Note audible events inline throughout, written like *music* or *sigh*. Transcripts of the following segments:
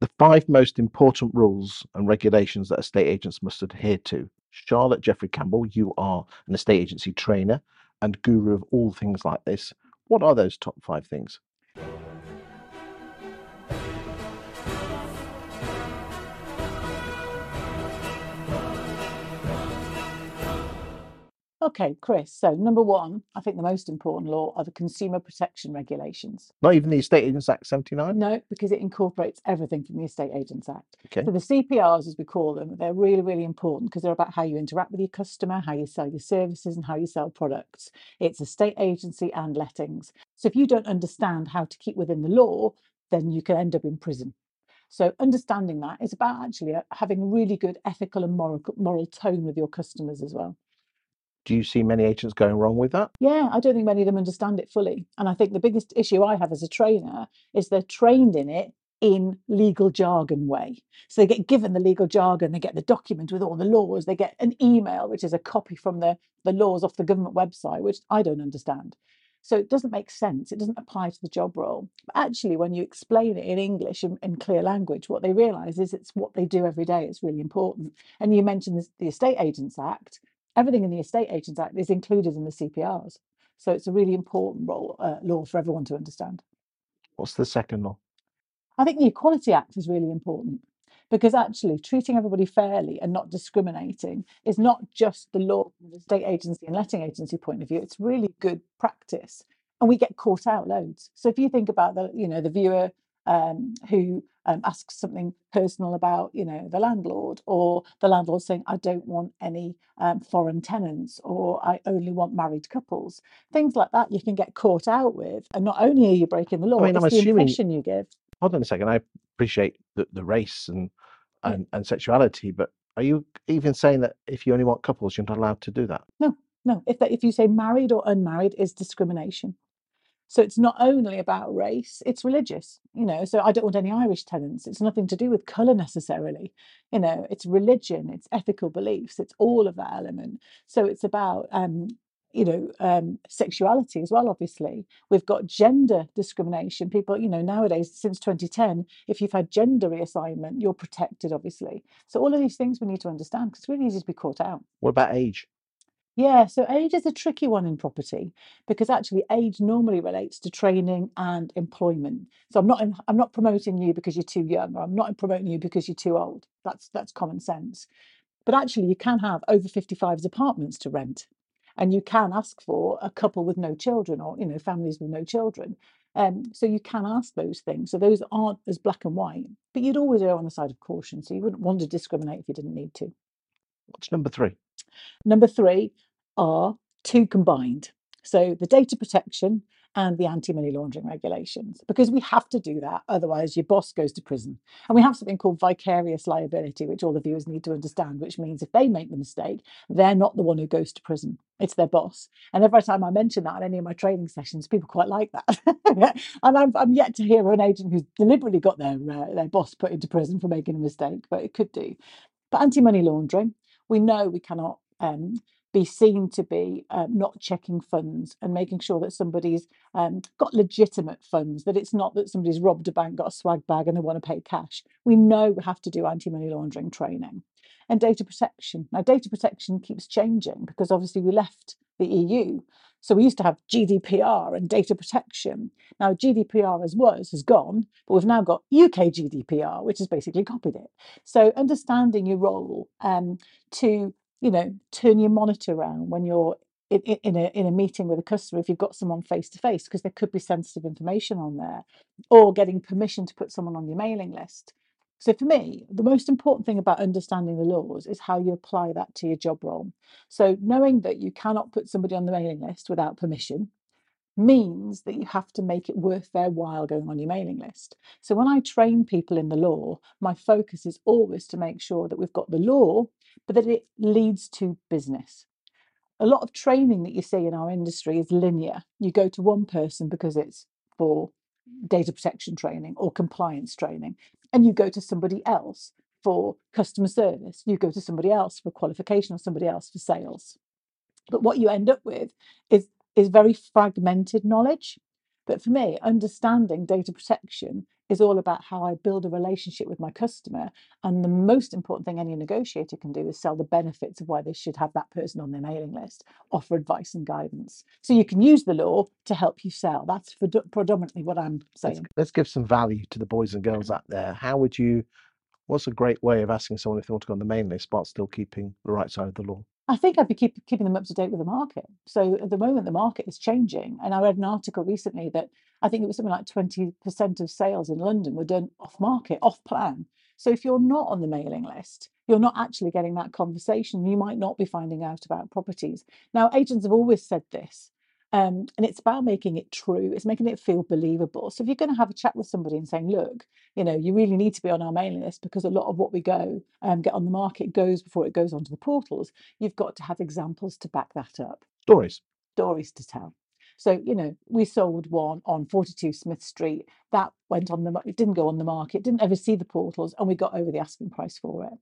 The five most important rules and regulations that estate agents must adhere to. Charlotte Jeffrey Campbell, you are an estate agency trainer and guru of all things like this. What are those top five things? Okay, Chris. So, number one, I think the most important law are the consumer protection regulations. Not even the Estate Agents Act 79? No, because it incorporates everything from the Estate Agents Act. Okay. So, the CPRs, as we call them, they're really, really important because they're about how you interact with your customer, how you sell your services, and how you sell products. It's estate agency and lettings. So, if you don't understand how to keep within the law, then you can end up in prison. So, understanding that is about actually uh, having a really good ethical and moral, moral tone with your customers as well. Do you see many agents going wrong with that? Yeah, I don't think many of them understand it fully. And I think the biggest issue I have as a trainer is they're trained in it in legal jargon way. So they get given the legal jargon, they get the document with all the laws, they get an email, which is a copy from the, the laws off the government website, which I don't understand. So it doesn't make sense. It doesn't apply to the job role. But actually, when you explain it in English in, in clear language, what they realise is it's what they do every day. It's really important. And you mentioned the Estate Agents Act everything in the Estate Agents Act is included in the CPRs. So it's a really important role, uh, law for everyone to understand. What's the second law? I think the Equality Act is really important because actually treating everybody fairly and not discriminating is not just the law from the estate agency and letting agency point of view. It's really good practice. And we get caught out loads. So if you think about the, you know, the viewer um, who um, asks something personal about, you know, the landlord, or the landlord saying, "I don't want any um, foreign tenants," or "I only want married couples." Things like that you can get caught out with, and not only are you breaking the law, I mean, it's I'm the assuming. impression you give. Hold on a second. I appreciate the, the race and, Yeah. and and sexuality, but are you even saying that if you only want couples, you're not allowed to do that? No, no. If that, if you say married or unmarried is discrimination. So it's not only about race, it's religious, you know. So I don't want any Irish tenants. It's nothing to do with colour necessarily. You know, it's religion, it's ethical beliefs, it's all of that element. So it's about um, you know, um, sexuality as well, obviously. We've got gender discrimination. People, you know, nowadays, since 2010, if you've had gender reassignment, you're protected, obviously. So all of these things we need to understand because it's really easy to be caught out. What about age? Yeah, so age is a tricky one in property because actually age normally relates to training and employment. So I'm not in, I'm not promoting you because you're too young, or I'm not promoting you because you're too old. That's that's common sense. But actually, you can have over 55s apartments to rent, and you can ask for a couple with no children, or you know families with no children. Um, so you can ask those things. So those aren't as black and white, but you'd always err on the side of caution. So you wouldn't want to discriminate if you didn't need to. What's number three? Number three are two combined. So the data protection and the anti money laundering regulations, because we have to do that. Otherwise, your boss goes to prison. And we have something called vicarious liability, which all the viewers need to understand, which means if they make the mistake, they're not the one who goes to prison, it's their boss. And every time I mention that in any of my training sessions, people quite like that. *laughs* and I'm, I'm yet to hear of an agent who's deliberately got their, uh, their boss put into prison for making a mistake, but it could do. But anti money laundering, we know we cannot um, be seen to be uh, not checking funds and making sure that somebody's um, got legitimate funds, that it's not that somebody's robbed a bank, got a swag bag, and they want to pay cash. We know we have to do anti money laundering training and data protection. Now, data protection keeps changing because obviously we left the EU. So we used to have GDPR and data protection. Now, GDPR as was has gone, but we've now got UK GDPR, which has basically copied it. So understanding your role um, to you know, turn your monitor around when you're in, in, a in a meeting with a customer if you've got someone face to face because there could be sensitive information on there, or getting permission to put someone on your mailing list. So for me, the most important thing about understanding the laws is how you apply that to your job role. So knowing that you cannot put somebody on the mailing list without permission means that you have to make it worth their while going on your mailing list. So when I train people in the law, my focus is always to make sure that we've got the law, but that it leads to business. A lot of training that you see in our industry is linear. You go to one person because it's for data protection training or compliance training, and you go to somebody else for customer service. You go to somebody else for qualification or somebody else for sales. But what you end up with is is very fragmented knowledge. But for me, understanding data protection is all about how I build a relationship with my customer. And the most important thing any negotiator can do is sell the benefits of why they should have that person on their mailing list, offer advice and guidance. So you can use the law to help you sell. That's predominantly what I'm saying. Let's, let's give some value to the boys and girls out there. How would you? What's a great way of asking someone if they want to go on the mailing list, but still keeping the right side of the law? I think I'd be keep, keeping them up to date with the market. So at the moment, the market is changing. And I read an article recently that I think it was something like 20% of sales in London were done off market, off plan. So if you're not on the mailing list, you're not actually getting that conversation. You might not be finding out about properties. Now, agents have always said this um, and it's about making it true. It's making it feel believable. So if you're going to have a chat with somebody and saying, "Look, you know, you really need to be on our mailing list because a lot of what we go um, get on the market goes before it goes onto the portals," you've got to have examples to back that up. Stories. Stories to tell. So you know, we sold one on 42 Smith Street. That went on the. It didn't go on the market. Didn't ever see the portals, and we got over the asking price for it.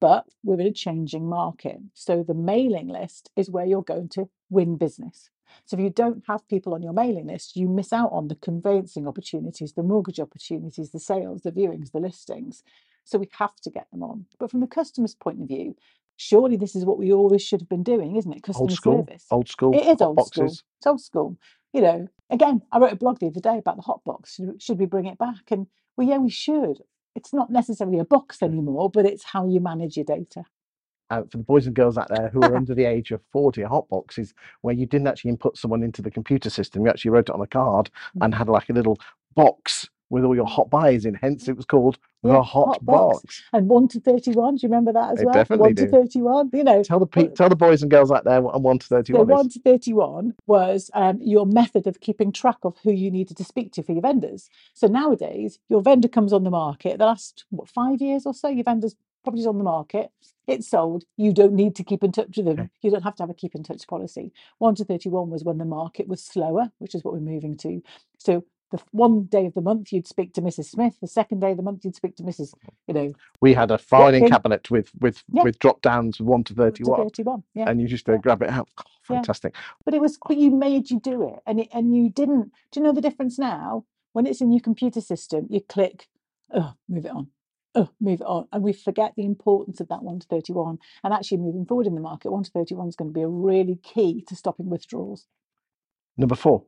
But we're in a changing market. So the mailing list is where you're going to win business. So if you don't have people on your mailing list, you miss out on the conveyancing opportunities, the mortgage opportunities, the sales, the viewings, the listings. So we have to get them on. But from the customer's point of view, surely this is what we always should have been doing, isn't it? Customer old school, service. Old school. It is old boxes. school. It's old school. You know, again, I wrote a blog the other day about the hot box. Should, should we bring it back? And well, yeah, we should. It's not necessarily a box anymore, but it's how you manage your data uh, for the boys and girls out there who are under the age of 40, a hot box is where you didn't actually input someone into the computer system. You actually wrote it on a card and had like a little box with all your hot buys in. Hence, it was called Yeah, the hot, hot box. box. And 1 to 31, do you remember that as I well? definitely 1 to 31, you know. Tell the pe- tell the boys and girls out there what one to So thirty-one 1 to 31 was um, your method of keeping track of who you needed to speak to for your vendors. So nowadays, your vendor comes on the market. The last, what, five years or so, your vendor's property's on the market. It's sold. You don't need to keep in touch with them. Okay. You don't have to have a keep in touch policy. 1 to 31 was when the market was slower, which is what we're moving to. So the one day of the month you'd speak to Mrs. Smith. The second day of the month you'd speak to Mrs. You know, We had a filing Watkin. cabinet with with Yeah. with drop downs one to to thirty-one, Yeah. and you just uh, Yeah. grab it out. Oh, Yeah. fantastic. But it was, but you made you do it, and it, and you didn't. Do you know the difference now? When it's in your computer system, you click, oh, move it on, oh, move it on, and we forget the importance of that one to thirty-one. And actually, moving forward in the market, one to thirty-one is going to be a really key to stopping withdrawals. Number four.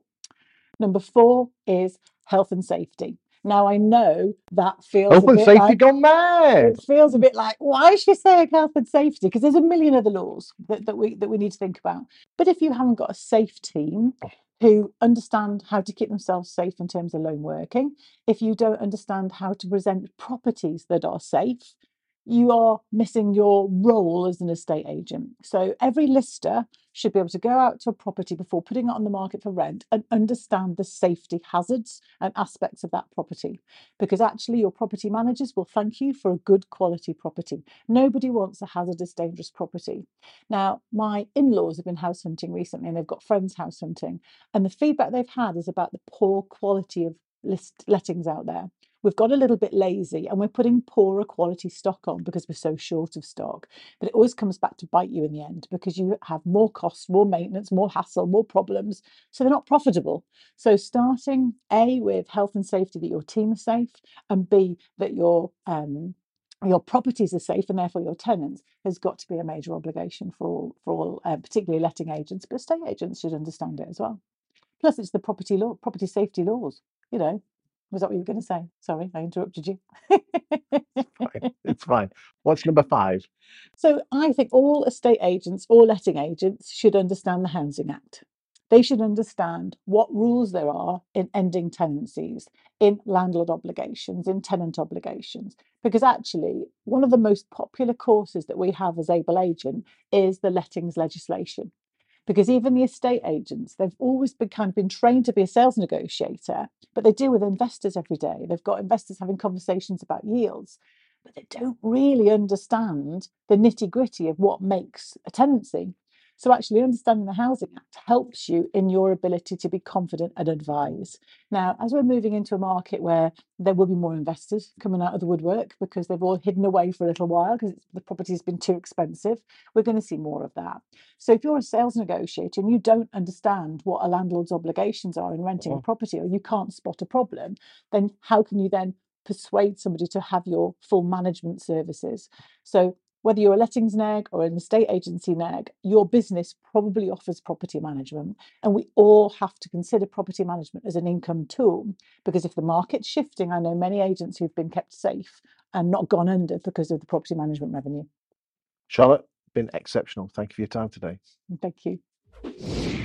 Number four is health and safety. Now I know that feels Health a and safety like gone mad. it feels a bit like why is she saying health and safety? Because there's a million other laws that, that we that we need to think about. But if you haven't got a safe team oh. Who understand how to keep themselves safe in terms of lone working, if you don't understand how to present properties that are safe, you are missing your role as an estate agent. So every lister should be able to go out to a property before putting it on the market for rent and understand the safety hazards and aspects of that property. Because actually, your property managers will thank you for a good quality property. Nobody wants a hazardous, dangerous property. Now, my in laws have been house hunting recently and they've got friends house hunting. And the feedback they've had is about the poor quality of list lettings out there. We've got a little bit lazy and we're putting poorer quality stock on because we're so short of stock. But it always comes back to bite you in the end because you have more costs, more maintenance, more hassle, more problems. So they're not profitable. So starting A with health and safety that your team is safe, and B that your um, your properties are safe and therefore your tenants has got to be a major obligation for all for all uh, particularly letting agents, but estate agents should understand it as well. Plus, it's the property law, property safety laws. You know, was that what you were going to say? Sorry, I interrupted you. Fine. It's fine. What's number five? So I think all estate agents or letting agents should understand the Housing Act. They should understand what rules there are in ending tenancies, in landlord obligations, in tenant obligations. Because actually, one of the most popular courses that we have as able agent is the lettings legislation. Because even the estate agents, they've always been kind of been trained to be a sales negotiator, but they deal with investors every day. They've got investors having conversations about yields but they don't really understand the nitty gritty of what makes a tenancy. So, actually, understanding the Housing Act helps you in your ability to be confident and advise. Now, as we're moving into a market where there will be more investors coming out of the woodwork because they've all hidden away for a little while because the property's been too expensive, we're going to see more of that. So, if you're a sales negotiator and you don't understand what a landlord's obligations are in renting a Mhm. property or you can't spot a problem, then how can you then persuade somebody to have your full management services. So whether you're a lettings neg or an estate agency neg, your business probably offers property management. And we all have to consider property management as an income tool because if the market's shifting, I know many agents who've been kept safe and not gone under because of the property management revenue. Charlotte, been exceptional. Thank you for your time today. Thank you.